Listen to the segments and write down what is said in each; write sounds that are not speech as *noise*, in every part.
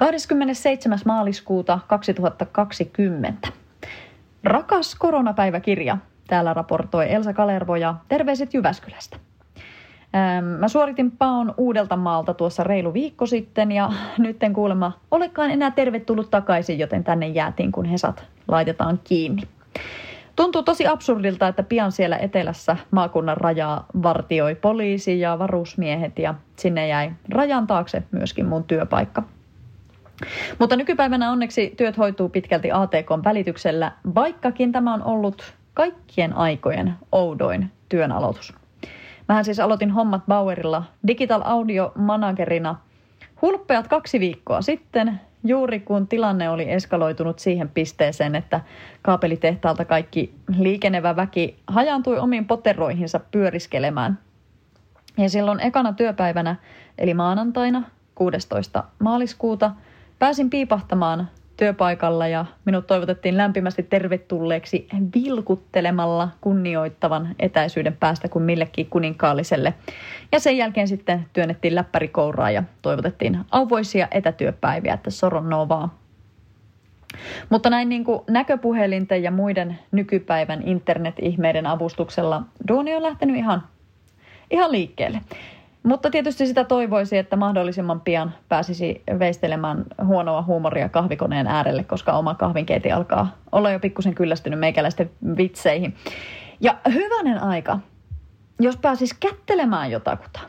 27. maaliskuuta 2020. Rakas koronapäiväkirja, täällä raportoi Elsa Kalervo ja terveiset Jyväskylästä. Mä suoritin paon uudelta maalta tuossa reilu viikko sitten ja nyt en kuulemma olekaan enää tervetullut takaisin, joten tänne jäätiin, kun Hesat laitetaan kiinni. Tuntuu tosi absurdilta, että pian siellä etelässä maakunnan rajaa vartioi poliisi ja varusmiehet ja sinne jäi rajan taakse myöskin mun työpaikka. Mutta nykypäivänä onneksi työt hoituu pitkälti ATKn välityksellä, vaikkakin tämä on ollut kaikkien aikojen oudoin työn aloitus. Mähän siis aloitin hommat Bauerilla Digital Audio Managerina hulppeat kaksi viikkoa sitten, juuri kun tilanne oli eskaloitunut siihen pisteeseen, että kaapelitehtaalta kaikki liikenevä väki hajaantui omiin poteroihinsa pyöriskelemään. Ja silloin ekana työpäivänä, eli maanantaina 16. maaliskuuta, pääsin piipahtamaan työpaikalla ja minut toivotettiin lämpimästi tervetulleeksi vilkuttelemalla kunnioittavan etäisyyden päästä kuin millekin kuninkaalliselle. Ja sen jälkeen sitten työnnettiin läppärikouraa ja toivotettiin auvoisia etätyöpäiviä, että soron novaa. Mutta näin niin kuin näköpuhelinten ja muiden nykypäivän internet-ihmeiden avustuksella duuni on lähtenyt ihan, ihan liikkeelle. Mutta tietysti sitä toivoisi, että mahdollisimman pian pääsisi veistelemään huonoa huumoria kahvikoneen äärelle, koska oma kahvinkeiti alkaa olla jo pikkusen kyllästynyt meikäläisten vitseihin. Ja hyvänen aika, jos pääsis kättelemään jotakuta,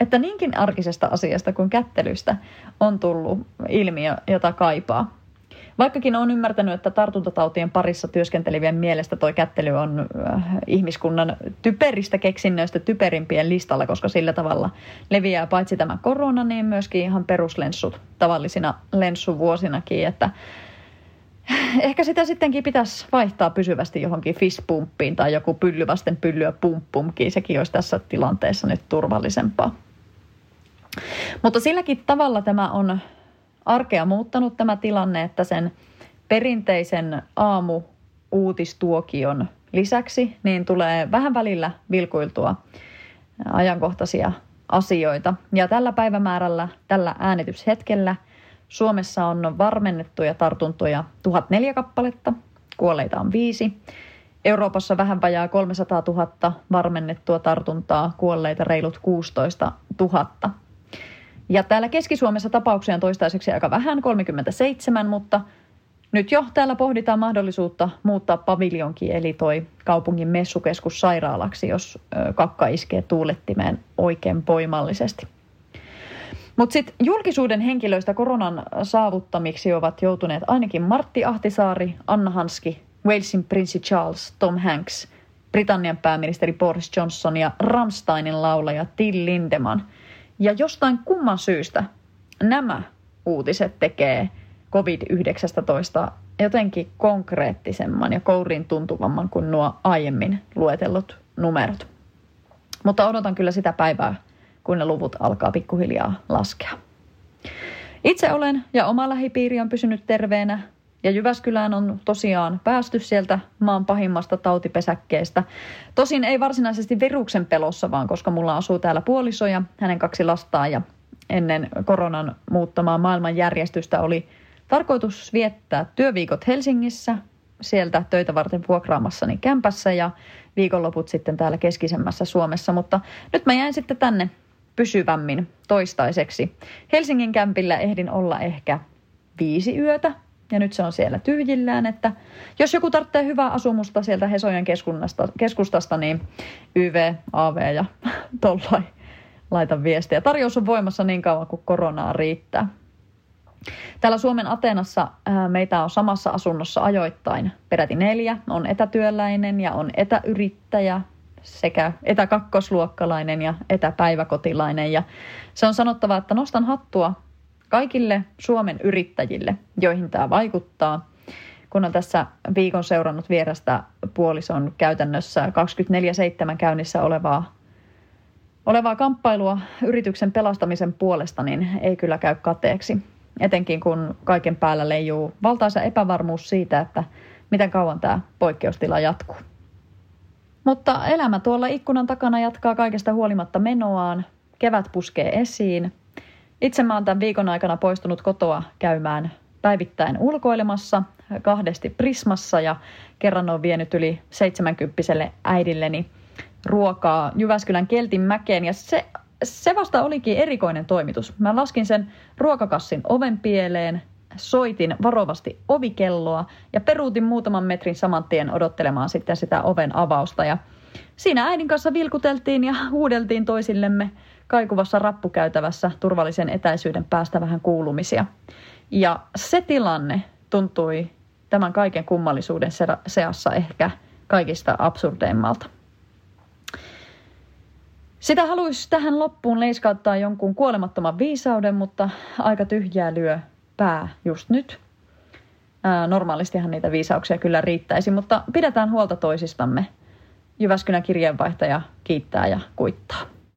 että niinkin arkisesta asiasta kuin kättelystä on tullut ilmiö, jota kaipaa. Vaikkakin on ymmärtänyt, että tartuntatautien parissa työskentelevien mielestä toi kättely on äh, ihmiskunnan typeristä keksinnöistä typerimpien listalla, koska sillä tavalla leviää paitsi tämä korona, niin myöskin ihan peruslenssut tavallisina lenssuvuosinakin, että ehkä sitä sittenkin pitäisi vaihtaa pysyvästi johonkin fistpumppiin tai joku pyllyvasten pyllyä pumppumkin. Sekin olisi tässä tilanteessa nyt turvallisempaa. Mutta silläkin tavalla tämä on arkea muuttanut tämä tilanne, että sen perinteisen aamu uutistuokion lisäksi niin tulee vähän välillä vilkuiltua ajankohtaisia asioita. Ja tällä päivämäärällä, tällä äänityshetkellä Suomessa on varmennettuja tartuntoja 1004 kappaletta, kuolleita on viisi. Euroopassa vähän vajaa 300 000 varmennettua tartuntaa, kuolleita reilut 16 000. Ja täällä Keski-Suomessa tapauksia on toistaiseksi aika vähän, 37, mutta nyt jo täällä pohditaan mahdollisuutta muuttaa paviljonki, eli toi kaupungin messukeskus sairaalaksi, jos kakka iskee tuulettimeen oikein voimallisesti. Mutta sitten julkisuuden henkilöistä koronan saavuttamiksi ovat joutuneet ainakin Martti Ahtisaari, Anna Hanski, Walesin prinssi Charles, Tom Hanks, Britannian pääministeri Boris Johnson ja Ramsteinin laulaja Till Lindemann – ja jostain kumman syystä nämä uutiset tekee COVID-19 jotenkin konkreettisemman ja kouriin tuntuvamman kuin nuo aiemmin luetellut numerot. Mutta odotan kyllä sitä päivää, kun ne luvut alkaa pikkuhiljaa laskea. Itse olen ja oma lähipiiri on pysynyt terveenä ja Jyväskylään on tosiaan päästy sieltä maan pahimmasta tautipesäkkeestä. Tosin ei varsinaisesti viruksen pelossa, vaan koska mulla asuu täällä puoliso ja hänen kaksi lastaa ja ennen koronan muuttamaa maailmanjärjestystä oli tarkoitus viettää työviikot Helsingissä, sieltä töitä varten vuokraamassani kämpässä ja viikonloput sitten täällä keskisemmässä Suomessa, mutta nyt mä jäin sitten tänne pysyvämmin toistaiseksi. Helsingin kämpillä ehdin olla ehkä viisi yötä, ja nyt se on siellä tyhjillään, että jos joku tarvitsee hyvää asumusta sieltä Hesojen keskustasta, niin YV, AV ja *laughs* tollai laita viestiä. Tarjous on voimassa niin kauan kuin koronaa riittää. Täällä Suomen Ateenassa meitä on samassa asunnossa ajoittain peräti neljä. On etätyöläinen ja on etäyrittäjä sekä etäkakkosluokkalainen ja etäpäiväkotilainen. Ja se on sanottava, että nostan hattua kaikille Suomen yrittäjille, joihin tämä vaikuttaa, kun on tässä viikon seurannut vierestä puolison käytännössä 24-7 käynnissä olevaa, olevaa kamppailua yrityksen pelastamisen puolesta, niin ei kyllä käy kateeksi. Etenkin kun kaiken päällä leijuu valtaisa epävarmuus siitä, että miten kauan tämä poikkeustila jatkuu. Mutta elämä tuolla ikkunan takana jatkaa kaikesta huolimatta menoaan. Kevät puskee esiin. Itse mä oon tämän viikon aikana poistunut kotoa käymään päivittäin ulkoilemassa kahdesti Prismassa ja kerran on vienyt yli 70 äidilleni ruokaa Jyväskylän Keltinmäkeen ja se, se vasta olikin erikoinen toimitus. Mä laskin sen ruokakassin oven pieleen, soitin varovasti ovikelloa ja peruutin muutaman metrin saman tien odottelemaan sitten sitä oven avausta. Ja siinä äidin kanssa vilkuteltiin ja huudeltiin toisillemme kaikuvassa rappukäytävässä turvallisen etäisyyden päästä vähän kuulumisia. Ja se tilanne tuntui tämän kaiken kummallisuuden seassa ehkä kaikista absurdeimmalta. Sitä haluaisi tähän loppuun leiskauttaa jonkun kuolemattoman viisauden, mutta aika tyhjää lyö pää just nyt. Ää, normaalistihan niitä viisauksia kyllä riittäisi, mutta pidetään huolta toisistamme. Jyväskylän kirjeenvaihtaja kiittää ja kuittaa.